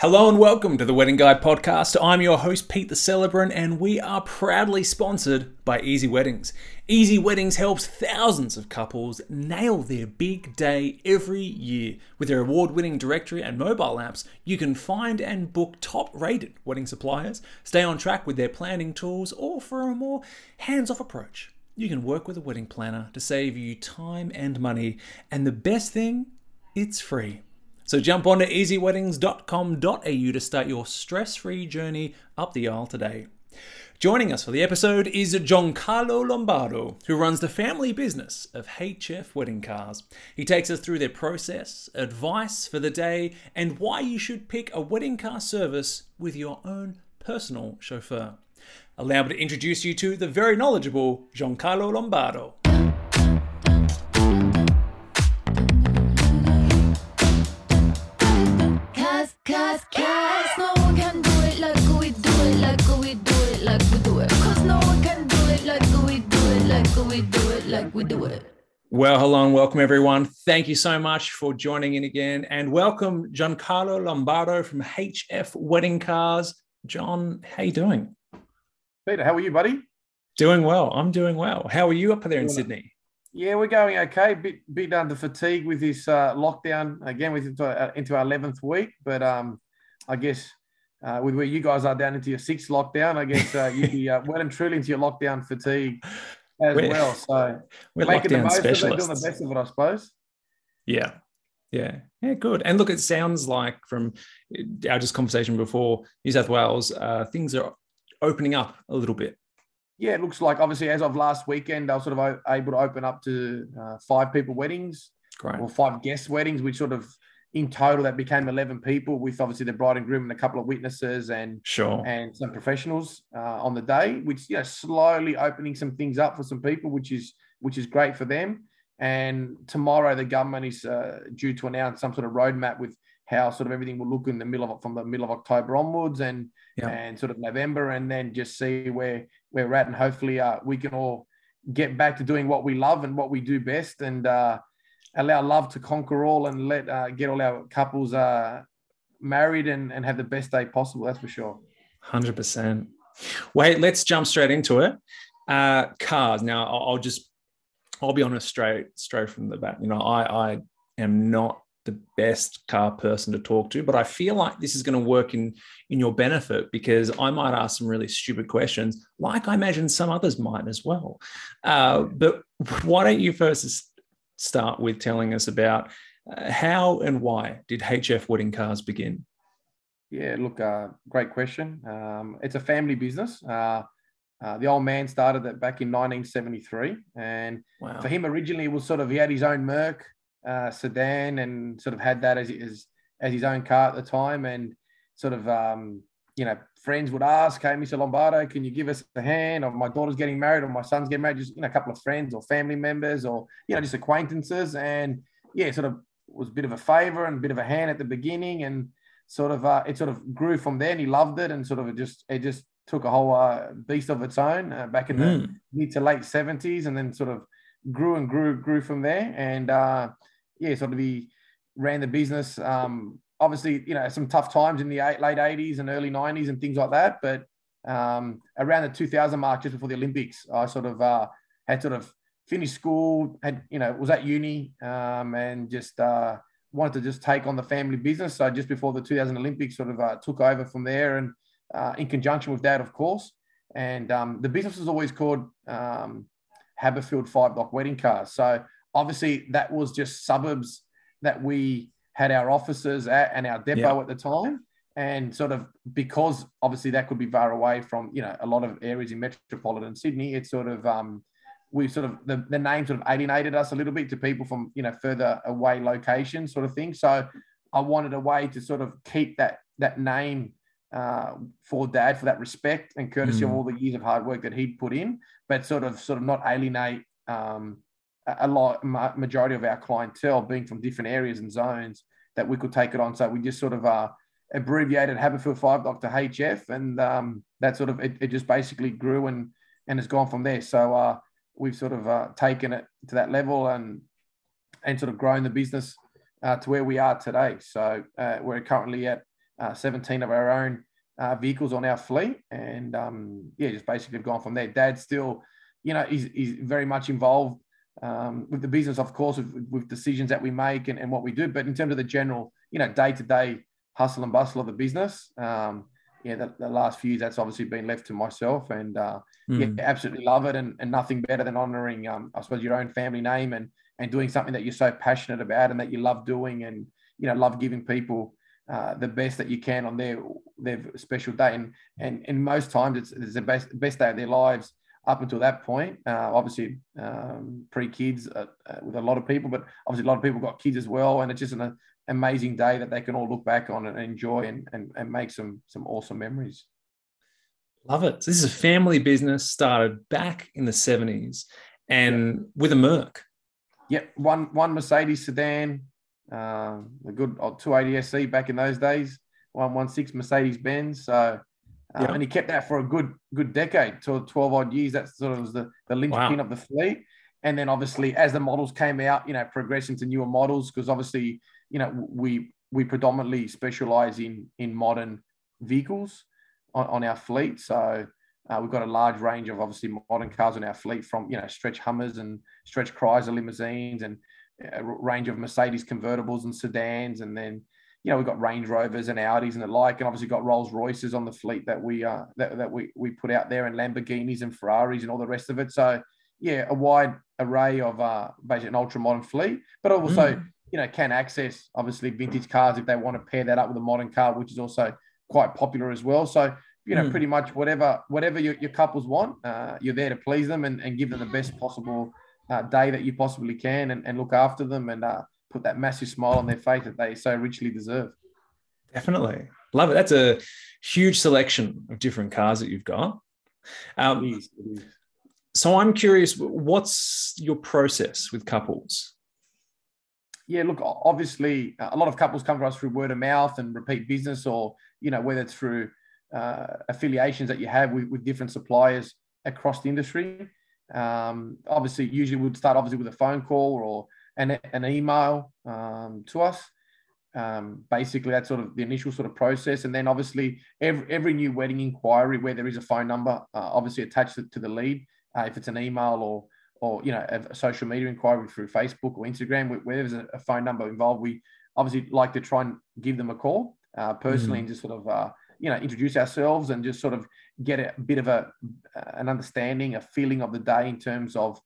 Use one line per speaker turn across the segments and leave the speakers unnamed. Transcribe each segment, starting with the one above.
Hello and welcome to the Wedding Guide podcast. I'm your host, Pete the Celebrant, and we are proudly sponsored by Easy Weddings. Easy Weddings helps thousands of couples nail their big day every year. With their award winning directory and mobile apps, you can find and book top rated wedding suppliers, stay on track with their planning tools, or for a more hands off approach, you can work with a wedding planner to save you time and money. And the best thing, it's free. So jump on to easyweddings.com.au to start your stress free journey up the aisle today. Joining us for the episode is Giancarlo Lombardo, who runs the family business of HF Wedding Cars. He takes us through their process, advice for the day, and why you should pick a wedding car service with your own personal chauffeur. Allow me to introduce you to the very knowledgeable Giancarlo Lombardo.
Cause, cause, cause no one can do it like we do it, like we do it, like we do it. Cause no one can do it like we do it, like we do it, like we do it.
Well, hello and welcome everyone. Thank you so much for joining in again, and welcome Giancarlo Lombardo from HF Wedding Cars. John, how you doing?
Peter, how are you, buddy?
Doing well. I'm doing well. How are you up there in
Doing-
Sydney?
Yeah, we're going okay. Bit bit under fatigue with this uh, lockdown again. With into, uh, into our eleventh week, but um, I guess uh, with where you guys are down into your sixth lockdown, I guess uh, you'd be uh, well and truly into your lockdown fatigue as
We're-
well. So
We're
making the
lockdown
most of it, doing the best of it, I suppose.
Yeah. Yeah. Yeah. Good. And look, it sounds like from our just conversation before New South Wales, uh, things are opening up a little bit.
Yeah, it looks like obviously as of last weekend, I was sort of able to open up to uh, five people weddings.
Great.
or five guest weddings, which sort of in total that became 11 people with obviously the bride and groom and a couple of witnesses and
Sure.
and some professionals uh, on the day, which you know slowly opening some things up for some people, which is which is great for them. And tomorrow the government is uh, due to announce some sort of roadmap with how sort of everything will look in the middle of from the middle of October onwards and
Yeah.
and sort of November, and then just see where where we're at, and hopefully uh, we can all get back to doing what we love and what we do best, and uh, allow love to conquer all, and let uh, get all our couples uh, married and and have the best day possible. That's for sure.
Hundred percent. Wait, let's jump straight into it. Uh, cars. Now, I'll, just, I'll be honest straight, straight from the bat. You know, I, I am not the best car person to talk to, but I feel like this is going to work in in your benefit because I might ask some really stupid questions, like I imagine some others might as well. Uh, but why don't you first start with telling us about uh, how and why did HF Wedding Cars begin?
Yeah, look, uh, great question. Um, it's a family business. Uh, uh, the old man started that back in 1973, and
Wow.
for him originally it was sort of he had his own Merc uh, sedan and sort of had that as his as his own car at the time, and sort of um, you know friends would ask, "Hey, Mr. Lombardo, can you give us a hand?" Or my daughter's getting married, or my son's getting married. Just you know, a couple of friends or family members, or you know, just acquaintances, and yeah, sort of was a bit of a favor and a bit of a hand at the beginning, and sort of uh, it sort of grew from there, and he loved it, and sort of it just it just took a whole uh, beast of its own uh, back in the
Mm.
mid to late 70s and then sort of grew and grew grew from there and uh yeah sort of he ran the business um obviously you know some tough times in the late 80s and early 90s and things like that but um around the 2000 mark just before the olympics i sort of uh had sort of finished school had you know was at uni um and just uh wanted to just take on the family business so just before the 2000 olympics sort of uh, took over from there and uh, in conjunction with that of course and um, the business was always called um, Haberfield Five Dock Wedding Cars. So obviously that was just suburbs that we had our offices at and our depot
Yeah.
at the time. And sort of because obviously that could be far away from you know a lot of areas in metropolitan Sydney, it's sort of um, we sort of the, the name sort of alienated us a little bit to people from you know further away locations sort of thing. So I wanted a way to sort of keep that that name uh, for dad for that respect and courtesy of
Mm.
all the years of hard work that he'd put in, but sort of sort of not alienate um, a lot majority of our clientele being from different areas and zones that we could take it on. So we just sort of uh, abbreviated Haberfield Five Dock to HF, and um, that sort of it, it just basically grew and and has gone from there. So uh, we've sort of uh, taken it to that level and and sort of grown the business uh, to where we are today. So uh, we're currently at uh, 17 of our own vehicles on our fleet, and um, yeah, just basically gone from there. Dad's still, you know, he's, he's very much involved um, with the business, of course, with, with decisions that we make and, and what we do. But in terms of the general, you know, day to day hustle and bustle of the business, um, yeah, the, the, last few years that's obviously been left to myself, and uh, mm. yeah, absolutely love it, and, and nothing better than honouring, um, I suppose, your own family name and and doing something that you're so passionate about and that you love doing, and you know, love giving people uh, the best that you can on their their special day, and and and most times it's, it's the best best day of their lives up until that point. Uh, obviously, um, pre kids uh, uh, with a lot of people, but obviously a lot of people got kids as well, and it's just an amazing day that they can all look back on and enjoy and and, and make some some awesome memories.
Love it. So this is a family business started back in the seventies, and yep. with a Merc.
Yep, one one Mercedes sedan, uh, a good old 280 SE back in those days, 116 Mercedes Benz. So, uh, and he kept that for a good good decade, to 12 odd years. That sort of was the, the linchpin wow. of the fleet. And then obviously, as the models came out, you know, progressing to newer models, because obviously, you know, we we predominantly specialize in in modern vehicles on, on our fleet. So uh, we've got a large range of obviously modern cars in our fleet, from you know stretch Hummers and stretch Chrysler limousines and a range of Mercedes convertibles and sedans, and then you know we've got Range Rovers and Audis and the like, and obviously got Rolls Royces on the fleet that we uh that, that we we put out there, and Lamborghinis and Ferraris and all the rest of it. So yeah, a wide array of uh basically an ultra modern fleet, but also mm. you know can access obviously vintage cars if they want to pair that up with a modern car, which is also quite popular as well. So you know, mm. pretty much whatever whatever your, your couples want, uh, you're there to please them and, and give them the best possible uh, day that you possibly can and, and look after them and uh, put that massive smile on their face that they so richly deserve.
Definitely. Love it. That's a huge selection of different cars that you've got. Um, it is, it is. So I'm curious, what's your process with couples?
Yeah, look, obviously, a lot of couples come to us through word of mouth and repeat business, or you know, whether it's through uh, affiliations that you have with, with different suppliers across the industry. Um, obviously, usually we'd start obviously with a phone call or an, an email um, to us. Um, basically, that's sort of the initial sort of process, and then obviously every every new wedding inquiry where there is a phone number, uh, obviously attached to the lead, uh, if it's an email or or you know a, social media inquiry through Facebook or Instagram, where there's a, phone number involved, we obviously like to try and give them a call uh, personally mm. and just sort of uh, you know introduce ourselves and just sort of get a bit of a an understanding, a feeling of the day in terms of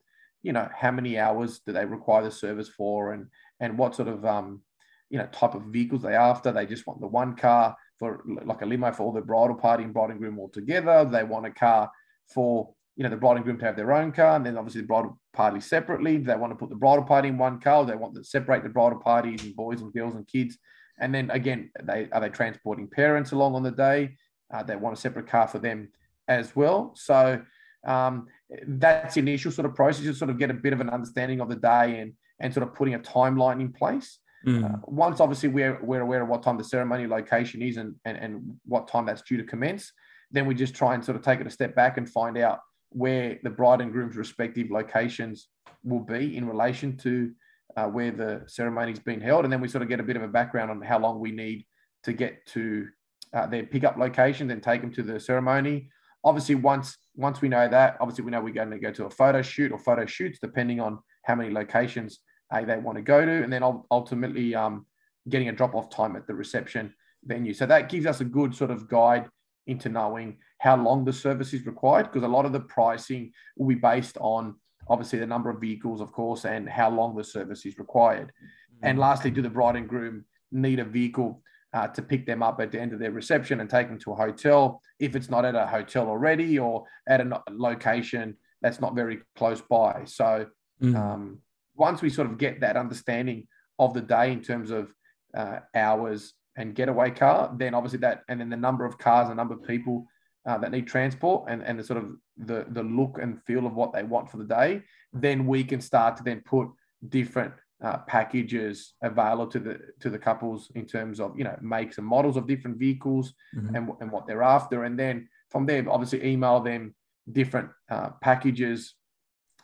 you know how many hours do they require the service for and and what sort of um, you know type of vehicles they after. They just want the one car for like a limo for all the bridal party and bride and groom all together. They want a car for you know the bride and groom to have their own car, and then obviously the bridal party separately. They want to put the bridal party in one car. They want to separate the bridal parties and boys and girls and kids and then again, they are they transporting parents along on the day? Uh, they want a separate car for them as well. So um, that's the initial sort of process to sort of get a bit of an understanding of the day and and sort of putting a timeline in place. Mm. Uh, once obviously we're, we're aware of what time the ceremony location is and, and, and what time that's due to commence, then we just try and sort of take it a step back and find out where the bride and groom's respective locations will be in relation to uh, where the ceremony's been held, and then we sort of get a bit of a background on how long we need to get to uh, their pickup locations and take them to the ceremony. Obviously, once once we know that, obviously we know we're going to go to a photo shoot or photo shoots, depending on how many locations uh, they want to go to, and then ultimately um, getting a drop off time at the reception venue. So that gives us a good sort of guide into knowing how long the service is required, because a lot of the pricing will be based on obviously the number of vehicles, of course, and how long the service is required. Mm-hmm. And lastly, do the bride and groom need a vehicle uh, to pick them up at the end of their reception and take them to a hotel if it's not at a hotel already or at a location that's not very close by. So mm-hmm. um, once we sort of get that understanding of the day in terms of uh, hours and getaway car, then obviously that, and then the number of cars, the number of people uh, that need transport and, and the sort of the, the look and feel of what they want for the day, then we can start to then put different uh, packages available to the to the couples in terms of you know makes and models of different vehicles mm-hmm. and, and what they're after. And then from there obviously email them different uh, packages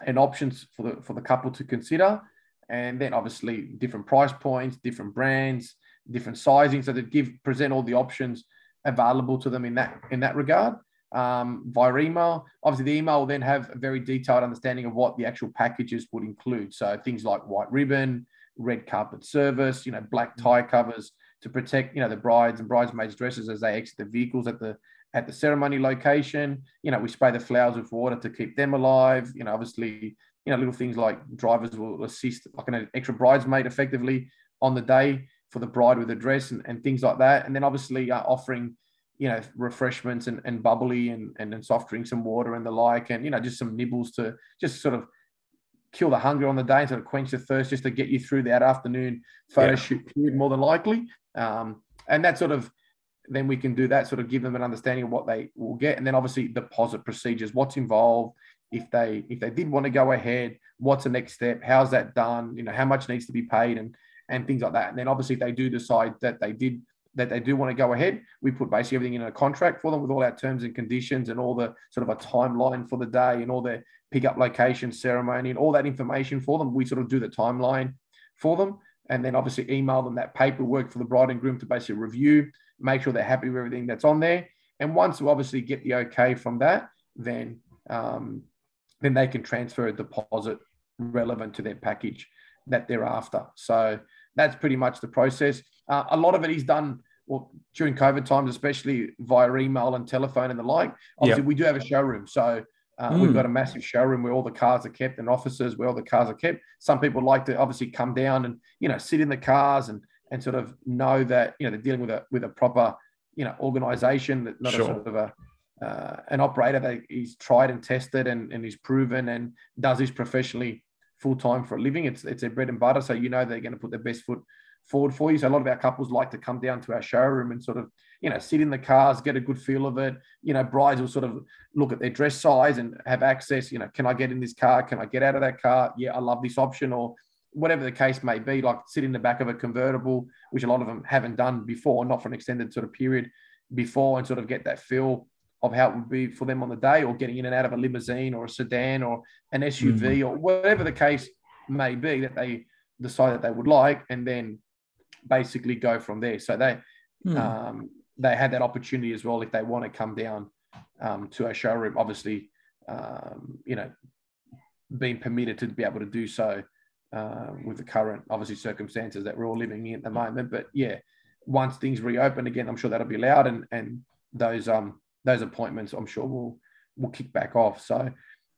and options for the for the couple to consider. And then obviously different price points different brands different sizing, so that give present all the options available to them in that in that regard um, via email. Obviously, the email will then have a very detailed understanding of what the actual packages would include. So things like white ribbon, red carpet service, you know, black
Mm.
tire covers to protect, you know, the brides and bridesmaids' dresses as they exit the vehicles at the at the ceremony location. You know, we spray the flowers with water to keep them alive. You know, obviously, you know, little things like drivers will assist, like an extra bridesmaid effectively on the day for the bride with a dress and, and things like that. And then obviously uh, offering, you know, refreshments and, and bubbly and, and, and soft drinks and water and the like, and, you know, just some nibbles to just sort of kill the hunger on the day and sort of quench the thirst just to get you through that afternoon photo
Yeah.
shoot period more than likely. Um, and that sort of, then we can do that, sort of give them an understanding of what they will get. And then obviously deposit procedures, what's involved, if they if they did want to go ahead, what's the next step, how's that done, you know, how much needs to be paid and and things like that. And then obviously if they do decide that they did that they do want to go ahead, we put basically everything in a contract for them with all our terms and conditions and all the sort of a timeline for the day and all their pickup location, ceremony, and all that information for them. We sort of do the timeline for them. And then obviously email them that paperwork for the bride and groom to basically review, make sure they're happy with everything that's on there. And once we obviously get the okay from that, then um, then they can transfer a deposit relevant to their package that they're after. So that's pretty much the process. Uh, a lot of it is done well, during COVID times, especially via email and telephone and the like. Obviously, we do have a showroom. So uh, we've
Mm.
got a massive showroom where all the cars are kept and offices where all the cars are kept. Some people like to obviously come down and, you know, sit in the cars and, and sort of know that, you know, they're dealing with a, with a proper, you know, organization, that not
Sure.
a sort of a, uh, an operator that he's tried and tested and, and is proven and does this professionally full time for a living. It's it's their bread and butter. So you know they're going to put their best foot forward for you. So a lot of our couples like to come down to our showroom and sort of, you know, sit in the cars, get a good feel of it. You know, brides will sort of look at their dress size and have access. You know, can I get in this car? Can I get out of that car? Yeah, I love this option or whatever the case may be, like sit in the back of a convertible, which a lot of them haven't done before, not for an extended sort of period before, and sort of get that feel of how it would be for them on the day, or getting in and out of a limousine or a sedan or an SUV or whatever the case may be that they decide that they would like, and then basically go from there. So they
Hmm.
um, they had that opportunity as well if they want to come down um, to our showroom. Obviously, um, you know, being permitted to be able to do so uh, with the current obviously circumstances that we're all living in at the moment. But yeah, once things reopen again, I'm sure that'll be allowed, and and those um those appointments I'm sure will will kick back off. So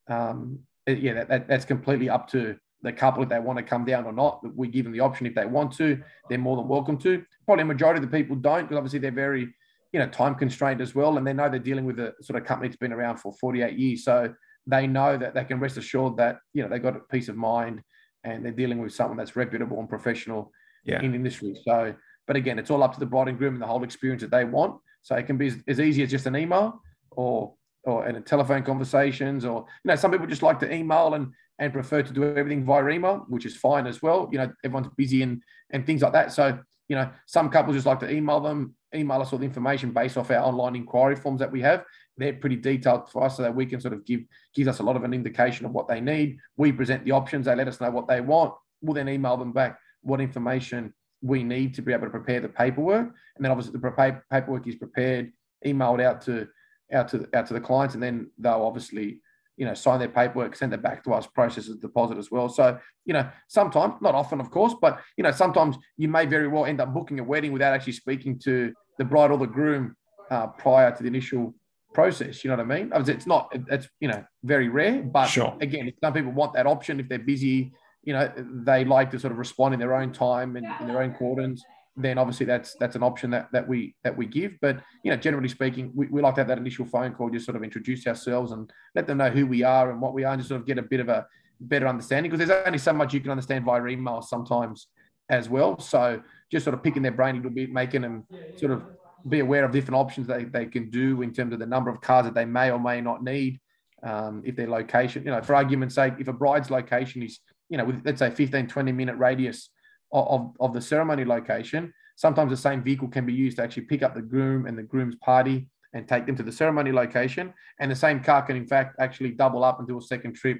um, yeah, that, that, that's completely up to the couple if they want to come down or not. We give them the option if they want to. They're more than welcome to. Probably a majority of the people don't because obviously they're very, you know, time constrained as well, and they know they're dealing with a sort of company that's been around for 48 years, so they know that they can rest assured that you know they got a peace of mind and they're dealing with someone that's reputable and professional
Yeah.
in industry. So, but again, it's all up to the bride and groom and the whole experience that they want. So it can be as, as easy as just an email or or in a telephone conversations or you know some people just like to email and and prefer to do everything via email, which is fine as well. You know, everyone's busy and and things like that. So you know, some couples just like to email them, email us all the information based off our online inquiry forms that we have. They're pretty detailed for us so that we can sort of give gives us a lot of an indication of what they need. We present the options, they let us know what they want. We'll then email them back what information we need to be able to prepare the paperwork. And then obviously the paperwork is prepared, emailed out to out to out to the clients, and then they'll obviously you know sign their paperwork, send it back to us, process the deposit as well. So you know sometimes, not often, of course, but you know sometimes you may very well end up booking a wedding without actually speaking to the bride or the groom uh, prior to the initial process. You know what I mean? It's not. It's you know very rare, but
Sure.
again, if some people want that option if they're busy. You know, they like to sort of respond in their own time and in their own quarters then obviously that's that's an option that that we that we give. But you know, generally speaking, we, we like to have that initial phone call, just sort of introduce ourselves and let them know who we are and what we are, and just sort of get a bit of a better understanding because there's only so much you can understand via email sometimes as well. So just sort of picking their brain a little bit, making them sort of be aware of different options they, they can do in terms of the number of cars that they may or may not need. Um, if their location, you know, for argument's sake, if a bride's location is, you know, with let's say 15, 20 minute radius of, of, of the ceremony location, sometimes the same vehicle can be used to actually pick up the groom and the groom's party and take them to the ceremony location. And the same car can, in fact, actually double up and do a second trip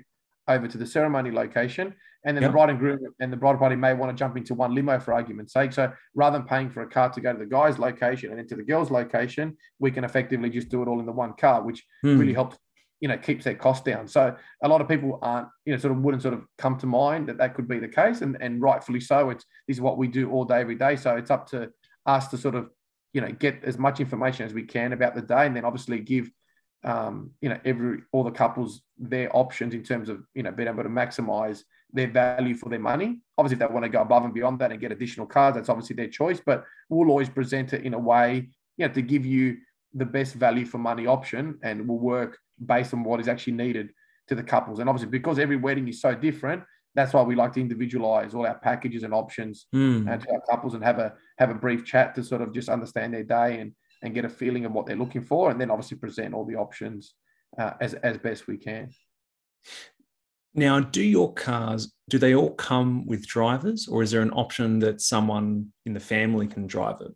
over to the ceremony location, and then
Yep.
the bride and groom and the bride party may want to jump into one limo for argument's sake. So rather than paying for a car to go to the guy's location and then to the girl's location, we can effectively just do it all in the one car, which
Hmm.
really helps you know keeps their cost down. So a lot of people aren't you know sort of wouldn't sort of come to mind that that could be the case and and rightfully so. It's this is what we do all day every day. So it's up to us to sort of you know get as much information as we can about the day and then obviously give um, you know every all the couples their options in terms of you know being able to maximize their value for their money. Obviously if they want to go above and beyond that and get additional cards, that's obviously their choice but we'll always present it in a way you know to give you the best value for money option and will work based on what is actually needed to the couples. And obviously, because every wedding is so different, that's why we like to individualize all our packages and options
Hmm.
uh, to our couples and have a have a brief chat to sort of just understand their day and and get a feeling of what they're looking for, and then obviously present all the options uh, as as best we can.
Now, do your cars do they all come with drivers, or is there an option that someone in the family can drive it?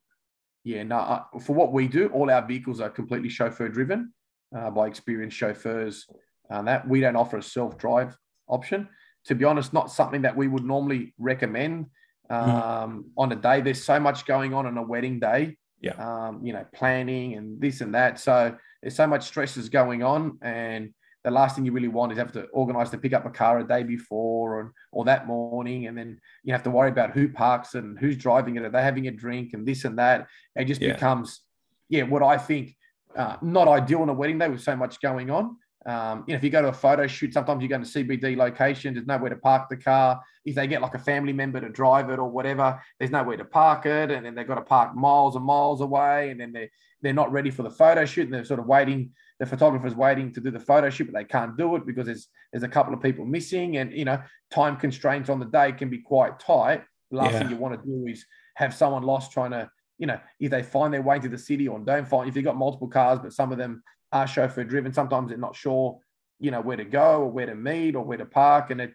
Yeah, no. Uh, for what we do, all our vehicles are completely chauffeur driven uh, by experienced chauffeurs. Uh, that we don't offer a self drive option. To be honest, not something that we would normally recommend um, on a day. There's so much going on on a wedding day.
Yeah.
Um, you know, planning and this and that. So there's so much stress is going on, and the last thing you really want is have to organize to pick up a car a day before or, or that morning. And then you have to worry about who parks and who's driving it. Are they having a drink and this and that? It just
Yeah.
becomes, yeah, what I think uh, not ideal on a wedding day with so much going on. Um, you know, if you go to a photo shoot, sometimes you go to CBD location, there's nowhere to park the car. If they get like a family member to drive it or whatever, there's nowhere to park it, and then they've got to park miles and miles away, and then they they're not ready for the photo shoot, and they're sort of waiting. The photographer's waiting to do the photo shoot, but they can't do it because there's there's a couple of people missing, and you know, time constraints on the day can be quite tight. The last
Yeah.
thing you want to do is have someone lost trying to you know, if they find their way into the city or don't find, if they've got multiple cars, but some of them are chauffeur driven, sometimes they're not sure, you know, where to go or where to meet or where to park. And it,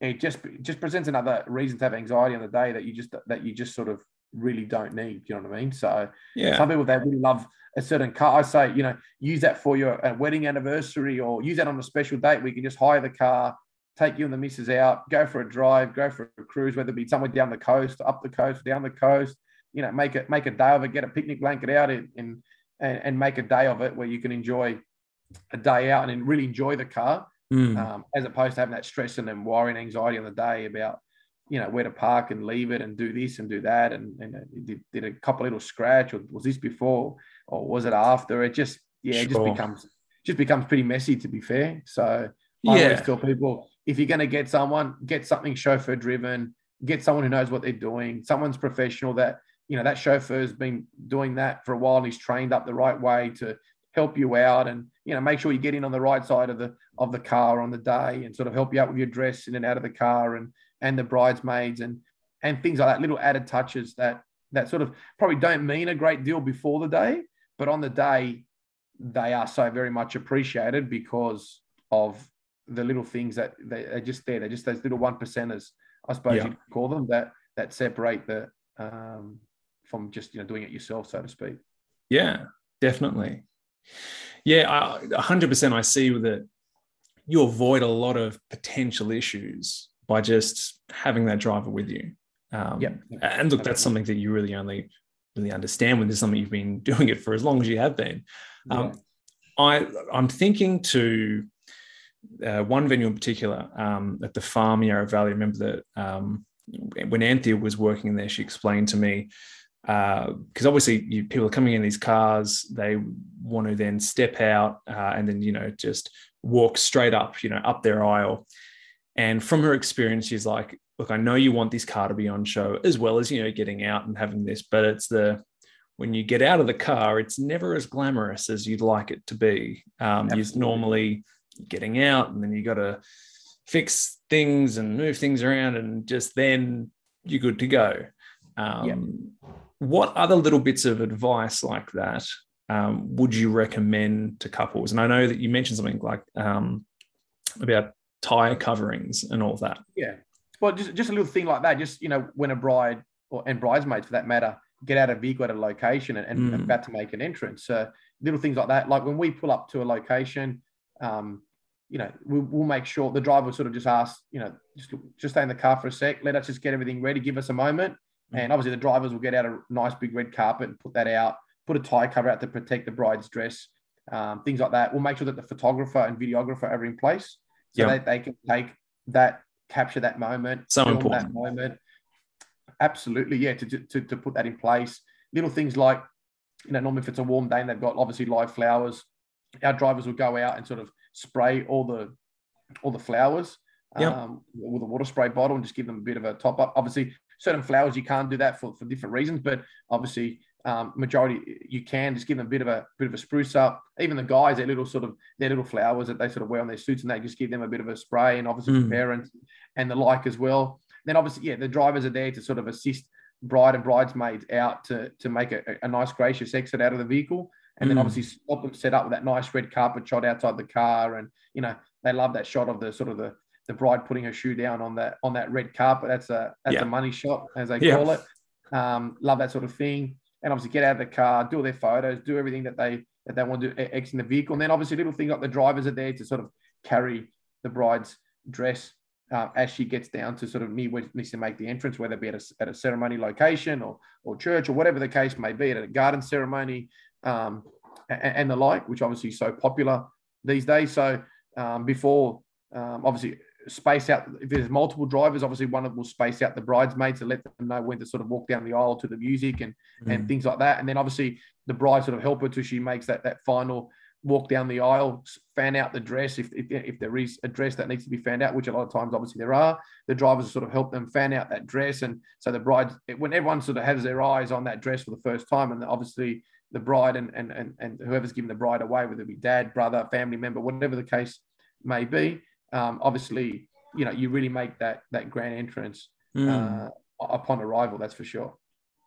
it just, it just presents another reason to have anxiety on the day that you just, that you just sort of really don't need. You know what I mean? So
Yeah.
some people, they really love a certain car. I say, you know, use that for your uh, wedding anniversary or use that on a special date where you can just hire the car, take you and the missus out, go for a drive, go for a cruise, whether it be somewhere down the coast, up the coast, down the coast, you know, make it make a day of it, get a picnic blanket out and and, and make a day of it where you can enjoy a day out and really enjoy the car,
Hmm.
um, as opposed to having that stress and then worry and anxiety on the day about, you know, where to park and leave it and do this and do that. And, and uh, did, did a couple little scratch or was this before or was it after? It just, yeah, it just becomes, just becomes pretty messy to be fair. So I always
yeah.
tell people if you're going to get someone, get something chauffeur driven, get someone who knows what they're doing, someone's professional that, you know, that chauffeur's been doing that for a while and he's trained up the right way to help you out and, you know, make sure you get in on the right side of the, of the car on the day and sort of help you out with your dress in and out of the car and, and the bridesmaids and, and things like that, little added touches that, that sort of probably don't mean a great deal before the day, but on the day, they are so very much appreciated because of the little things that they, they're just there. They're just those little one percenters, I suppose
Yeah.
you'd call them, that that separate the um, from just you know doing it yourself, so to speak.
Yeah, definitely. Yeah, hundred percent. I see that you avoid a lot of potential issues by just having that driver with you. Um,
Yep.
And look, that's something that you really only really understand when there's something you've been doing it for as long as you have been. Um, I I'm thinking to uh, one venue in particular um, at the farm Yarra Valley. I remember that um, when Anthea was working there, she explained to me because obviously you, people are coming in these cars, they want to then step out uh, and then you know just walk straight up, you know, up their aisle. And from her experience, she's like, "Look, I know you want this car to be on show as well as you know getting out and having this, but it's the when you get out of the car, it's never as glamorous as you'd like it to be. Um, you're normally getting out, and then you got to fix things and move things around, and just then you're good to go. Um, What other little bits of advice like that um, would you recommend to couples? And I know that you mentioned something like um, about tire coverings and all of that.
Yeah. Well, just, just a little thing like that. Just, you know, when a bride or and bridesmaids for that matter get out of a vehicle at a location and, and
Mm.
about to make an entrance. So little things like that. Like when we pull up to a location, um, you know, we'll, we'll make sure the driver sort of just ask, you know, just just stay in the car for a sec. Let us just get everything ready. Give us a moment.
Mm.
And obviously, the drivers will get out a nice big red carpet and put that out. Put a tire cover out to protect the bride's dress. Um, things like that. We'll make sure that the photographer and videographer are in place so
Yeah.
that they can take that, capture that moment,
So important.
that moment. Absolutely, yeah. To, to to put that in place, little things like, you know, normally if it's a warm day and they've got obviously live flowers, our drivers will go out and sort of spray all the all the flowers
Yep.
um, with a water spray bottle and just give them a bit of a top up. Obviously, certain flowers you can't do that for, for different reasons, but obviously, um, majority you can just give them a bit of a bit of a spruce up. Even the guys, their little sort of their little flowers that they sort of wear on their suits, and they just give them a bit of a spray, and obviously
Mm.
parents and the like as well. Then obviously, yeah, the drivers are there to sort of assist bride and bridesmaids out to to make a, a nice gracious exit out of the vehicle, and then
Mm.
obviously help them set up with that nice red carpet shot outside the car, and you know they love that shot of the sort of the the bride putting her shoe down on that on that red carpet. That's a that's
Yeah.
a money shot as they
Yeah.
call it. Um, love that sort of thing, and obviously get out of the car, do all their photos, do everything that they that they want to do e- exiting the vehicle, and then obviously little things like the drivers are there to sort of carry the bride's dress uh, as she gets down to sort of where needs to make the entrance, whether it be at a, at a ceremony location or or church or whatever the case may be, at a garden ceremony um, and, and the like, which obviously is so popular these days. So um, before, um, obviously, space out. If there's multiple drivers, obviously one of them will space out the bridesmaids and let them know when to sort of walk down the aisle to the music and and
Mm.
things like that. And then obviously the bride sort of help her till she makes that that final walk down the aisle, fan out the dress if, if, if there is a dress that needs to be fanned out, which a lot of times obviously there are. The drivers sort of help them fan out that dress, and so the bride when everyone sort of has their eyes on that dress for the first time, and obviously the bride and and and, and whoever's giving the bride away, whether it be dad, brother, family member, whatever the case may be, um, obviously you know you really make that that grand entrance
Mm.
uh, upon arrival. That's for sure.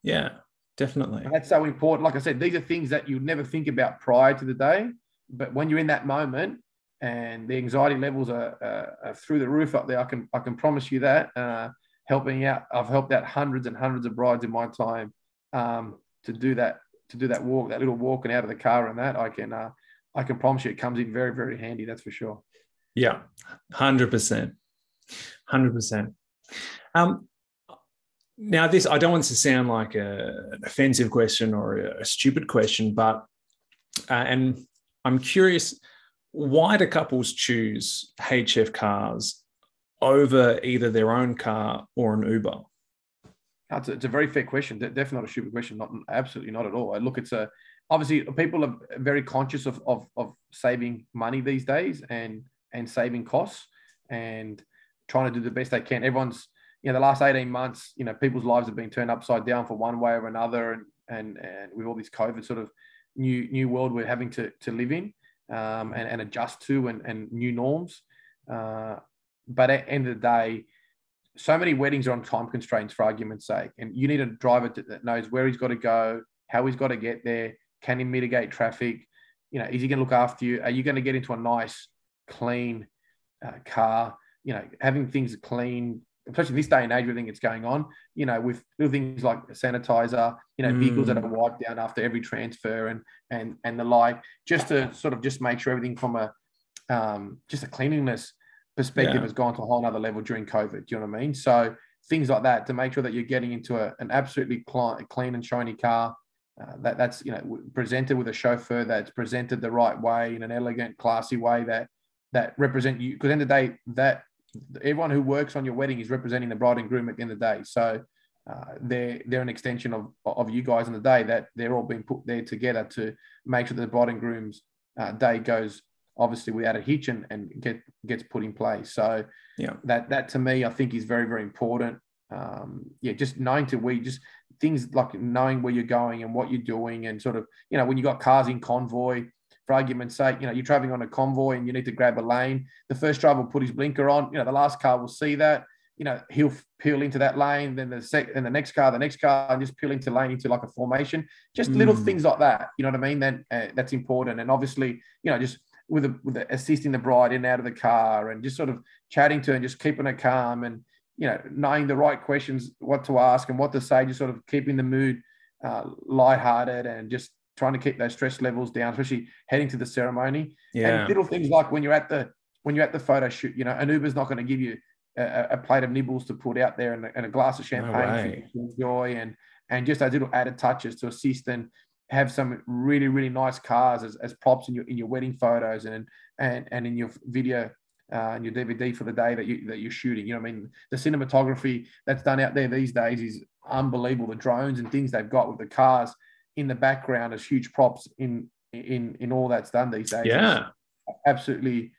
yeah, definitely.
And that's so important. Like I said, these are things that you never think about prior to the day, but when you're in that moment and the anxiety levels are, uh, are through the roof up there, I can I can promise you that. Uh, helping out, I've helped out hundreds and hundreds of brides in my time um, to do that to do that walk, that little walking out of the car, and that I can uh, I can promise you it comes in very very handy. That's for sure.
Yeah, hundred percent, hundred percent. Um, now this I don't want to sound like a, an offensive question or a, a stupid question, but uh, and I'm curious, why do couples choose HF cars over either their own car or an Uber?
It's a, it's a very fair question. Definitely not a stupid question. Not absolutely not at all. Look, it's a obviously people are very conscious of, of of saving money these days and and saving costs and trying to do the best they can. Everyone's you know the last eighteen months, you know, people's lives have been turned upside down for one way or another, and and and with all this COVID sort of new new world we're having to to live in um, and and adjust to and and new norms. Uh, but at the end of the day, so many weddings are on time constraints for argument's sake, and you need a driver that knows where he's got to go, how he's got to get there, can he mitigate traffic, you know, is he going to look after you? Are you going to get into a nice, clean uh, car? You know, having things clean, especially this day and age, everything that's going on. You know, with little things like sanitizer, you know, vehicles that
Mm.
are wiped down after every transfer and and and the like, just to sort of just make sure everything from a um, just a cleanliness perspective
Yeah.
has gone to a whole nother level during COVID. Do you know what I mean? So things like that to make sure that you're getting into a, an absolutely clean and shiny car. Uh, that that's you know presented with a chauffeur that's presented the right way in an elegant, classy way that that represent you. Because end of the day, that everyone who works on your wedding is representing the bride and groom at the end of the day. So uh, they're they're an extension of of you guys in the day that they're all being put there together to make sure that the bride and groom's uh, day goes obviously without a hitch and, and get gets put in place. So
Yeah.
that that to me I think is very very important. Um, yeah, just knowing to we just things like knowing where you're going and what you're doing and sort of you know when you got cars in convoy. For argument's sake, you know you're traveling on a convoy and you need to grab a lane. The first driver will put his blinker on. You know the last car will see that. You know he'll peel into that lane. Then the sec, and the next car, the next car, and just peel into lane into like a formation. Just little
Mm.
things like that. You know what I mean? Then uh, that's important. And obviously, you know, just with the, with the assisting the bride in and out of the car and just sort of chatting to her and just keeping her calm and you know knowing the right questions what to ask and what to say just sort of keeping the mood uh, lighthearted and just trying to keep those stress levels down especially heading to the ceremony
Yeah,
and little things like when you're at the when you're at the photo shoot, you know, an Uber's not going to give you a, a, plate of nibbles to put out there and, and a glass of champagne no to enjoy and and just those little added touches to assist and have some really really nice cars as, as props in your in your wedding photos and and and in your video uh, and your DVD for the day that you that you're shooting. You know, I mean, the cinematography that's done out there these days is unbelievable. The drones and things they've got with the cars in the background as huge props in in in all that's done these days.
Yeah,
absolutely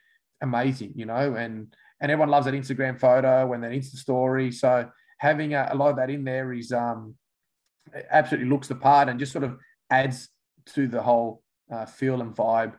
amazing. You know, and and everyone loves that Instagram photo and that Insta story. So having a, a lot of that in there is um absolutely looks the part and just sort of adds to the whole uh, feel and vibe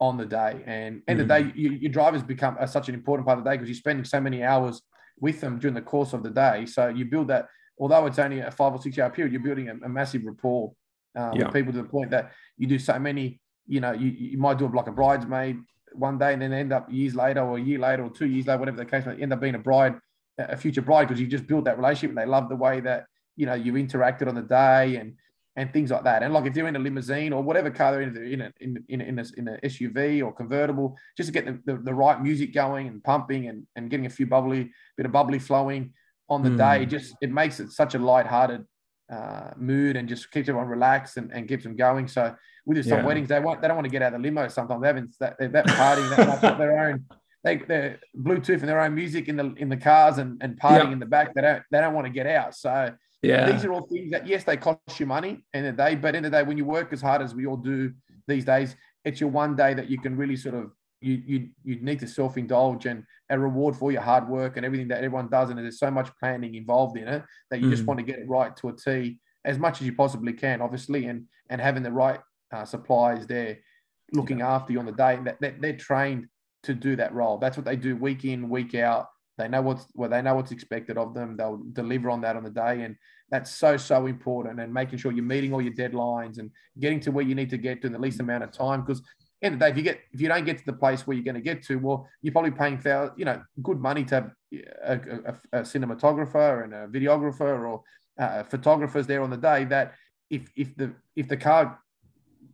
on the day. And end mm. of the day, you, your drivers become uh, such an important part of the day because you're spending so many hours with them during the course of the day. So you build that, although it's only a five or six hour period, you're building a, a massive rapport uh, yeah. people to the point that you do so many, you know, you, you might do it like a bridesmaid one day and then end up years later or a year later or two years later, whatever the case may end up being a bride, a future bride, because you just built that relationship and they love the way that, you know, you interacted on the day and and things like that. And like if you're in a limousine or whatever car they're in, in a, in in in, a, in a SUV or convertible, just to get the, the, the, right music going and pumping and, and getting a few bubbly bit of bubbly flowing on the mm. day, just it makes it such a light-hearted uh, mood and just keeps everyone relaxed and, and keeps them going. So with some yeah. weddings, they want they don't want to get out of the limo. Sometimes they haven't that they're that partying that much their own. They they're Bluetooth and their own music in the in the cars and, and partying in the back. They don't they don't want to get out. So
yeah.
These are all things that, yes, they cost you money and the day, but in the day, when you work as hard as we all do these days, it's your one day that you can really sort of you you you need to self indulge and a reward for your hard work and everything that everyone does, and there's so much planning involved in it that you mm. just want to get it right to a T as much as you possibly can, obviously, and and having the right uh, supplies there looking yeah. after you on the day. That, that they're trained to do that role. That's what they do week in, week out. They know what's well, they know what's expected of them. They'll deliver on that on the day, and that's so so important. And making sure you're meeting all your deadlines and getting to where you need to get to in the least amount of time. Because end of the day, if you get if you don't get to the place where you're going to get to, well, you're probably paying you know good money to have a, a, a cinematographer and a videographer or uh, photographers there on the day. That if if the if the car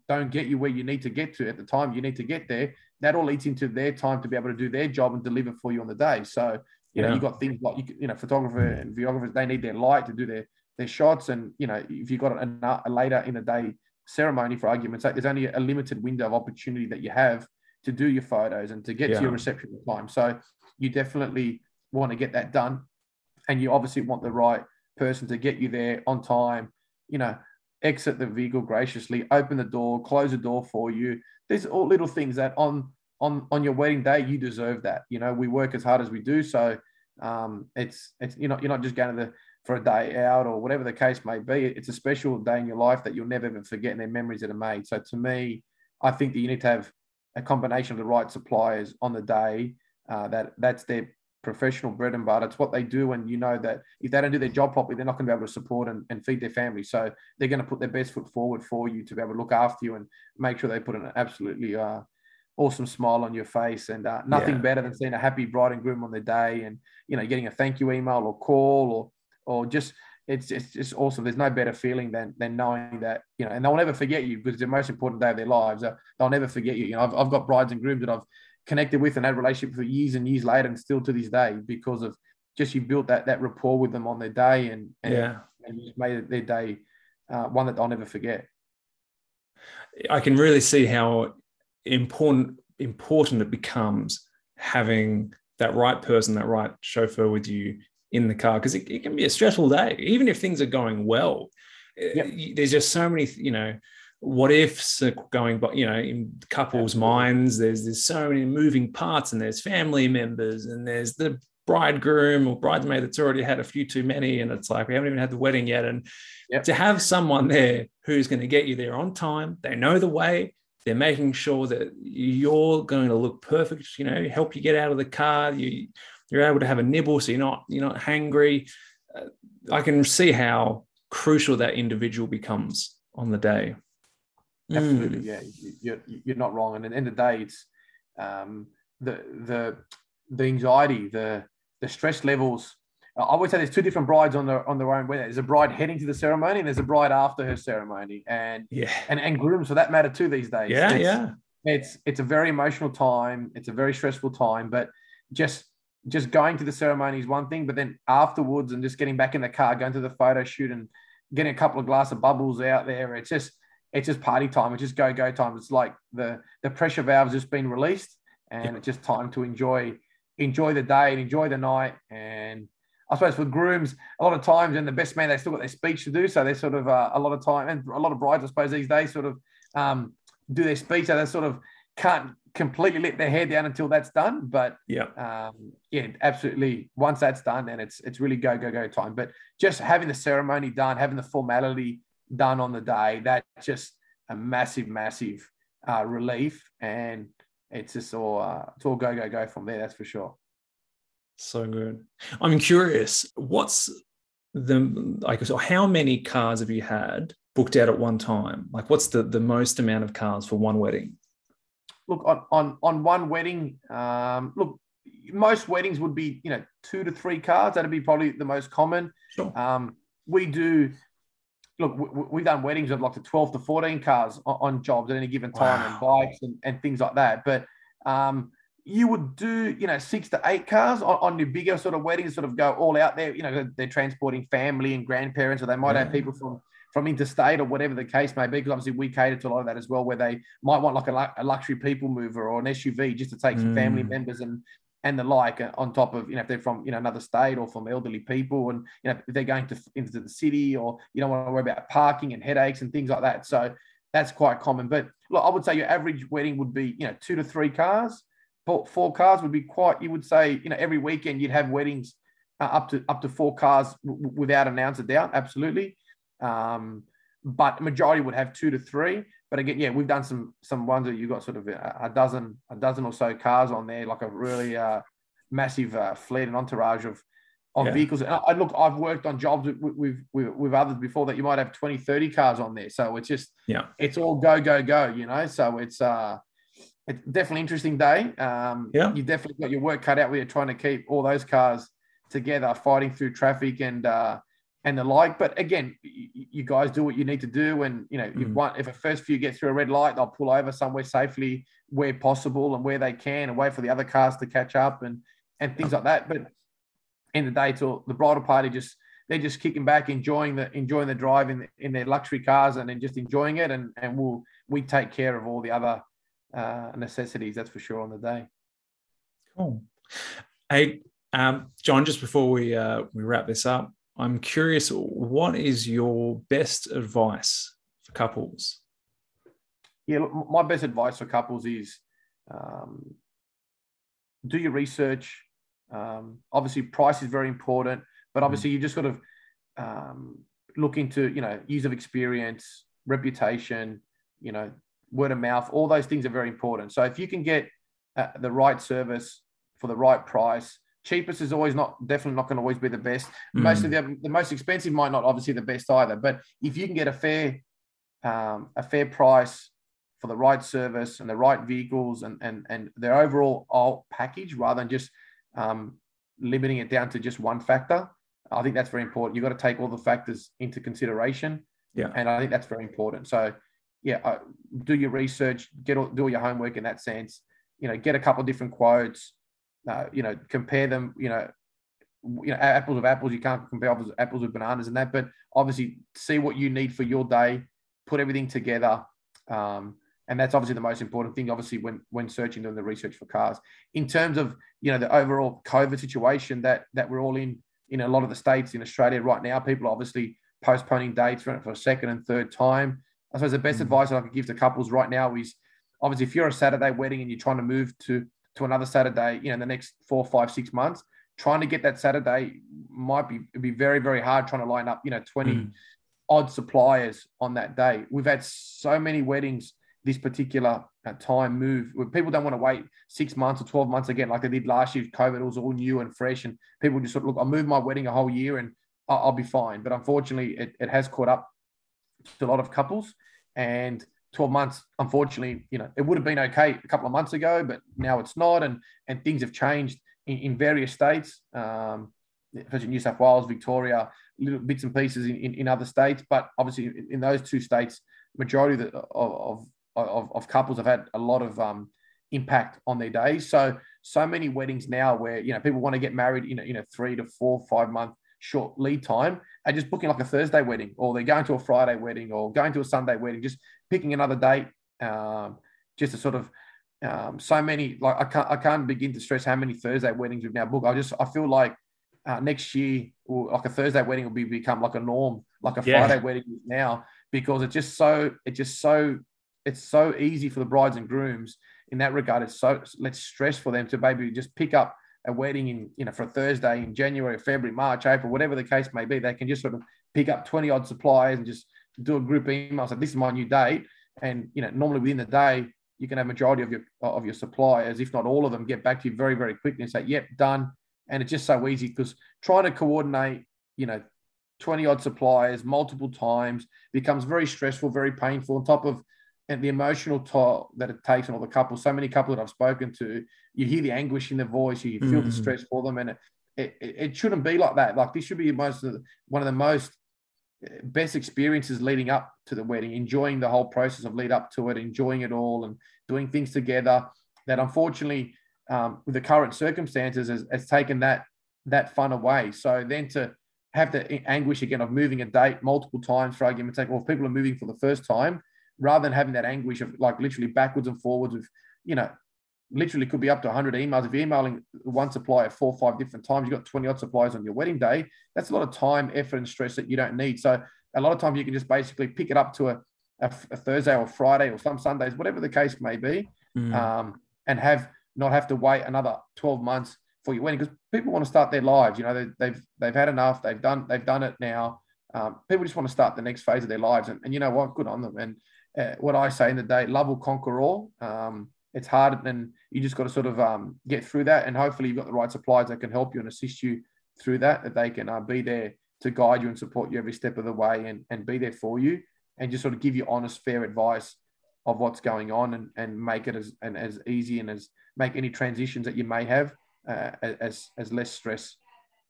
don't get you where you need to get to at the time you need to get there, that all eats into their time to be able to do their job and deliver for you on the day. So you know, you got things like you, you know, photographer and videographers, they need their light to do their their shots. And you know, if you've got a, a later in the day ceremony, for argument's sake, there's only a limited window of opportunity that you have to do your photos and to get yeah. to your reception time. So you definitely want to get that done, and you obviously want the right person to get you there on time. You know, exit the vehicle graciously, open the door, close the door for you. There's all little things that on on on your wedding day you deserve that you know we work as hard as we do so um, it's it's you're not you're not just going to the for a day out or whatever the case may be it's a special day in your life that you'll never ever forget and their memories that are made so to me i think that you need to have a combination of the right suppliers on the day uh, that that's their professional bread and butter. It's what they do, and you know that if they don't do their job properly, they're not going to be able to support and, and feed their family. So they're going to put their best foot forward for you to be able to look after you and make sure they put an absolutely uh, awesome smile on your face and uh, nothing yeah. better than seeing a happy bride and groom on their day and you know getting a thank you email or call or or just it's it's just awesome. There's no better feeling than than knowing that you know and they'll never forget you because it's the most important day of their lives. Uh, they'll never forget you. You know I've, I've got brides and grooms that I've connected with and had relationship for years and years later and still to this day because of just you built that that rapport with them on their day and, and
yeah.
and you made their day uh, one that they'll never forget.
I can really see how important important it becomes having that right person, that right chauffeur with you in the car because it, it, can be a stressful day, even if things are going well. Uh, yep. There's just so many, you know, what ifs are going, but you know, in couples' Absolutely. minds. There's there's so many moving parts, and there's family members, and there's the bridegroom or bridesmaid that's already had a few too many, and it's like we haven't even had the wedding yet. And yep. to have someone there who's going to get you there on time, they know the way, they're making sure that you're going to look perfect, you know, help you get out of the car. You, you're able to have a nibble so you're not, you're not hangry. Uh, I can see how crucial that individual becomes on the day.
Absolutely, mm. yeah, you're, you're not wrong. And at the end of the day, it's um, the the the anxiety, the the stress levels I would say there's two different brides on their on their own wedding. There's a bride heading to the ceremony, and there's a bride after her ceremony, and
yeah,
and and grooms for that matter too these days.
Yeah, yeah.
it's it's a very emotional time. It's a very stressful time, but just just going to the ceremony is one thing, but then afterwards and just getting back in the car, going to the photo shoot and getting a couple of glass of bubbles out there, it's just it's just party time. It's just go go time. It's like the the pressure valve's just been released, and yeah. it's just time to enjoy enjoy the day and enjoy the night. And I suppose for grooms, a lot of times, and the best man, they still got their speech to do, so they sort of uh, a lot of time, and a lot of brides, I suppose, these days, sort of um, do their speech, so they sort of can't completely let their hair down until that's done. But
yeah,
um, yeah, absolutely. Once that's done, then it's it's really go go go time. But just having the ceremony done, having the formality done on the day, that's just a massive, massive uh, relief, and it's just all uh, it's all go go go from there. That's for sure.
So good. I'm curious. What's the like? So how many cars have you had booked out at one time? Like, what's the the most amount of cars for one wedding?
Look on on on one wedding. Um, look, most weddings would be you know two to three cars. That'd be probably the most common.
Sure.
Um, we do. Look, we, have done weddings of like the 12 to 14 cars on, on jobs at any given time wow. and bikes and, and things like that. But um, you would do, you know, six to eight cars on, on your bigger sort of weddings, sort of go all out there. You know, they're transporting family and grandparents, or they might yeah. have people from from interstate or whatever the case may be, because obviously we cater to a lot of that as well, where they might want like a, a luxury people mover or an SUV just to take some mm. family members and and the like uh, on top of you know if they're from you know another state or from elderly people and you know if they're going to into the city or you don't want to worry about parking and headaches and things like that. So that's quite common. But look, I would say your average wedding would be you know two to three cars. Four, four cars would be quite. You would say you know every weekend you'd have weddings uh, up to up to four cars w- without an ounce of doubt. Absolutely. Um, but majority would have two to three. But again, yeah, we've done some some ones that you got sort of a, a, dozen a dozen or so cars on there, like a really uh, massive uh, fleet and entourage of of yeah. vehicles. And I, look, I've worked on jobs with, with, with, with others before that you might have 20, 30 cars on there. So it's just,
yeah,
it's all go, go, go, you know? So it's, uh, it's definitely interesting day. Um,
yeah,
you definitely got your work cut out where you're trying to keep all those cars together, fighting through traffic and, uh, and the like. But again, you guys do what you need to do. And you know, mm. if one if a first few get through a red light, they'll pull over somewhere safely where possible and where they can, and wait for the other cars to catch up and and things like that. But in the day, till the bridal party just they're just kicking back, enjoying the enjoying the drive in in their luxury cars, and then just enjoying it. And and we'll we take care of all the other uh, necessities. That's for sure on the day.
Cool. Hey, um, John, just before we uh, we wrap this up, I'm curious, what is your best advice for couples?
Yeah, look, my best advice for couples is um, do your research. Um, obviously, price is very important, but mm. obviously, you just got to um, look into, you know, years of experience, reputation, you know, word of mouth. All those things are very important. So if you can get uh, the right service for the right price, cheapest is always not definitely not going to always be the best. Mm. Most of the the most expensive might not obviously the best either. But if you can get a fair um, a fair price for the right service and the right vehicles and and and their overall package rather than just um, limiting it down to just one factor, I think that's very important. You've got to take all the factors into consideration.
Yeah,
and I think that's very important. So yeah, uh, do your research, get all, do all your homework in that sense. You know, get a couple of different quotes uh, you know, compare them, you know, you know, apples with apples. You can't compare apples, apples with bananas and that, but obviously see what you need for your day, put everything together. Um, and that's obviously the most important thing, obviously, when when searching doing the research for cars. In terms of you know the overall COVID situation that that we're all in in a lot of the states in Australia right now, people are obviously postponing dates for, for a second and third time. I suppose the best mm-hmm. advice I could give to couples right now is obviously if you're a Saturday wedding and you're trying to move to to another Saturday, you know, in the next four, five, six months, trying to get that Saturday might be be very, very hard trying to line up, you know, 20 mm. odd suppliers on that day. We've had so many weddings this particular uh, time move where people don't want to wait six months or 12 months again, like they did last year. COVID was all new and fresh, and people just sort of look, I'll move my wedding a whole year and I'll, I'll be fine. But unfortunately, it, it has caught up to a lot of couples. And 12 months, unfortunately, you know, it would have been okay a couple of months ago, but now it's not. And and things have changed in, in various states, um, especially New South Wales, Victoria, little bits and pieces in, in, in other states. But obviously, in, in, those two states, majority of, the, of, of of, couples have had a lot of um, impact on their days. So so many weddings now where you know people want to get married in a, in a three to four five month short lead time and just booking like a Thursday wedding or they're going to a Friday wedding or going to a Sunday wedding, just picking another date. Um, just to sort of um, so many like I can't I can't begin to stress how many Thursday weddings we've now booked. I just I feel like uh, next year like a Thursday wedding will be become like a norm, like a yeah. Friday wedding now because it's just so it's just so it's so easy for the brides and grooms in that regard. It's so less stress for them to maybe just pick up a wedding in you know for a Thursday in January, February, March, April, whatever the case may be. They can just sort of pick up twenty odd suppliers and just do a group email. So this is my new date, and you know normally within the day you can have majority of your of your suppliers, if not all of them, get back to you very very quickly and say, "Yep, done." And it's just so easy because trying to coordinate, you know, 20 odd suppliers multiple times becomes very stressful, very painful. On top of and the emotional toll that it takes on all the couples, so many couples that I've spoken to, you hear the anguish in their voice, you feel mm. the stress for them, and it, it, it, shouldn't be like that. Like this should be most of the, one of the most eh, best experiences leading up to the wedding, enjoying the whole process of lead up to it, enjoying it all, and doing things together. That unfortunately, um, with the current circumstances, has, has taken that that fun away. So then to have the anguish again of moving a date multiple times for argument's sake, well, if people are moving for the first time, rather than having that anguish of like literally backwards and forwards with, you know, literally could be up to 100 emails. If you're emailing one supplier four or five different times, you've got 20 odd suppliers on your wedding day. That's a lot of time, effort, and stress that you don't need. So a lot of times you can just basically pick it up to a, a, a Thursday or Friday or some Sundays, whatever the case may be, mm. um, and have not have to wait another 12 months for your wedding because people want to start their lives. You know, they, they've they've had enough. They've done they've done it now. Um, people just want to start the next phase of their lives, and, and you know what? Good on them. And uh, what I say in the day, love will conquer all. Um, it's hard, and you just got to sort of um, get through that. And hopefully, you've got the right suppliers that can help you and assist you through that. That they can uh, be there to guide you and support you every step of the way, and and be there for you, and just sort of give you honest, fair advice of what's going on, and and make it as and as easy and as make any transitions that you may have uh, as as less stress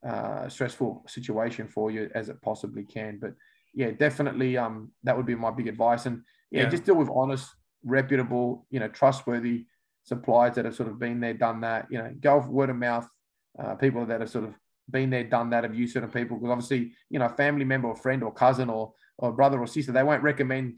uh, stressful situation for you as it possibly can. But yeah, definitely um that would be my big advice. And yeah, yeah. just deal with honest, reputable, you know, trustworthy suppliers that have sort of been there, done that. You know, go off word of mouth, uh, people that have sort of been there, done that, have used certain people. Because obviously, you know, a family member or friend or cousin or or brother or sister, they won't recommend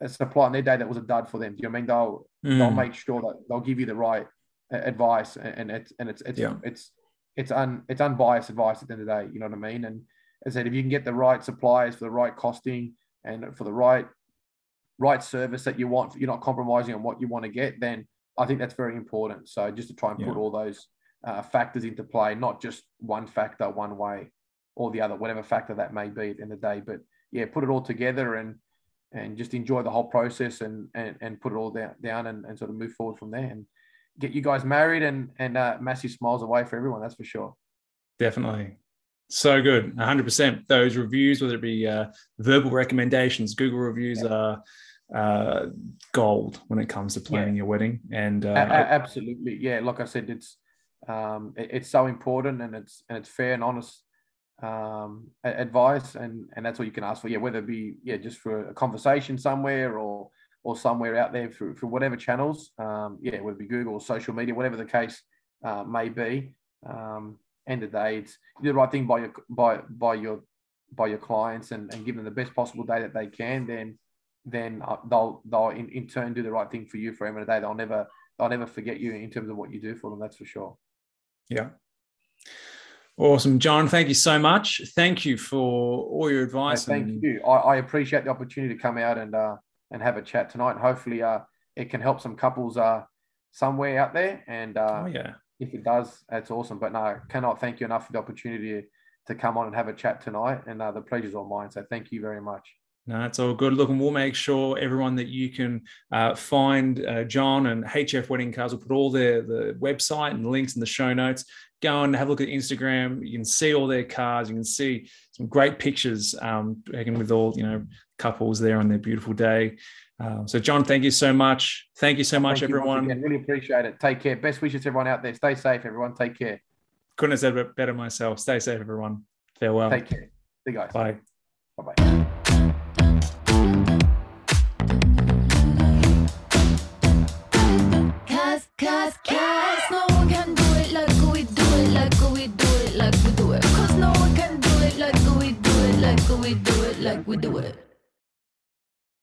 a supply on their day that was a dud for them. Do you know what I mean? They'll mm. they'll make sure that they'll give you the right advice, and it's and it's it's yeah. it's it's un it's unbiased advice at the end of the day. You know what I mean? And as I said, if you can get the right suppliers for the right costing and for the right right service that you want, you're not compromising on what you want to get, then I think that's very important. So just to try and yeah. put all those uh, factors into play, not just one factor one way or the other, whatever factor that may be at the end of the day. But yeah, put it all together and and just enjoy the whole process and and, and put it all down, down and, and sort of move forward from there. And get you guys married and and uh, massive smiles away for everyone. That's for sure.
Definitely. So good, 100%. Those reviews, whether it be uh, verbal recommendations, Google reviews are uh, gold when it comes to planning yeah. your wedding. And uh,
absolutely, yeah. Like I said, it's um, it, it's so important, and it's and it's fair and honest um, advice, and and that's what you can ask for. Yeah, whether it be yeah just for a conversation somewhere or or somewhere out there through, through whatever channels, um, yeah, whether it be Google or social media, whatever the case uh, may be. Um, end of the day, it's do the right thing by your by by your by your clients and, and give them the best possible day that they can. Then then uh, they'll they'll in, in turn do the right thing for you for every day. They'll never they'll never forget you in terms of what you do for them. That's for sure.
Yeah. Awesome, John. Thank you so much. Thank you for all your advice.
thank and... you. I, I, appreciate the opportunity to come out and uh, and have a chat tonight. Hopefully, uh, it can help some couples uh, somewhere out there. And uh,
oh, yeah,
if it does, that's awesome. But no, I cannot thank you enough for the opportunity to come on and have a chat tonight. And uh, the pleasure's all mine. So thank you very much.
No, it's all good. Look, and we'll make sure everyone that you can uh, find uh, John and HF Wedding Cars will put all their the website and links in the show notes. Go and have a look at Instagram. You can see all their cars. You can see some great pictures, um, with all you know couples there on their beautiful day. Um, so, John, thank you so much. Thank you so much, thank everyone.
Really appreciate it. Take care. Best wishes to everyone out there. Stay safe, everyone. Take care.
Couldn't have said it better myself. Stay safe, everyone. Farewell.
Take care. See you guys.
Bye.
Bye bye. Like we do it.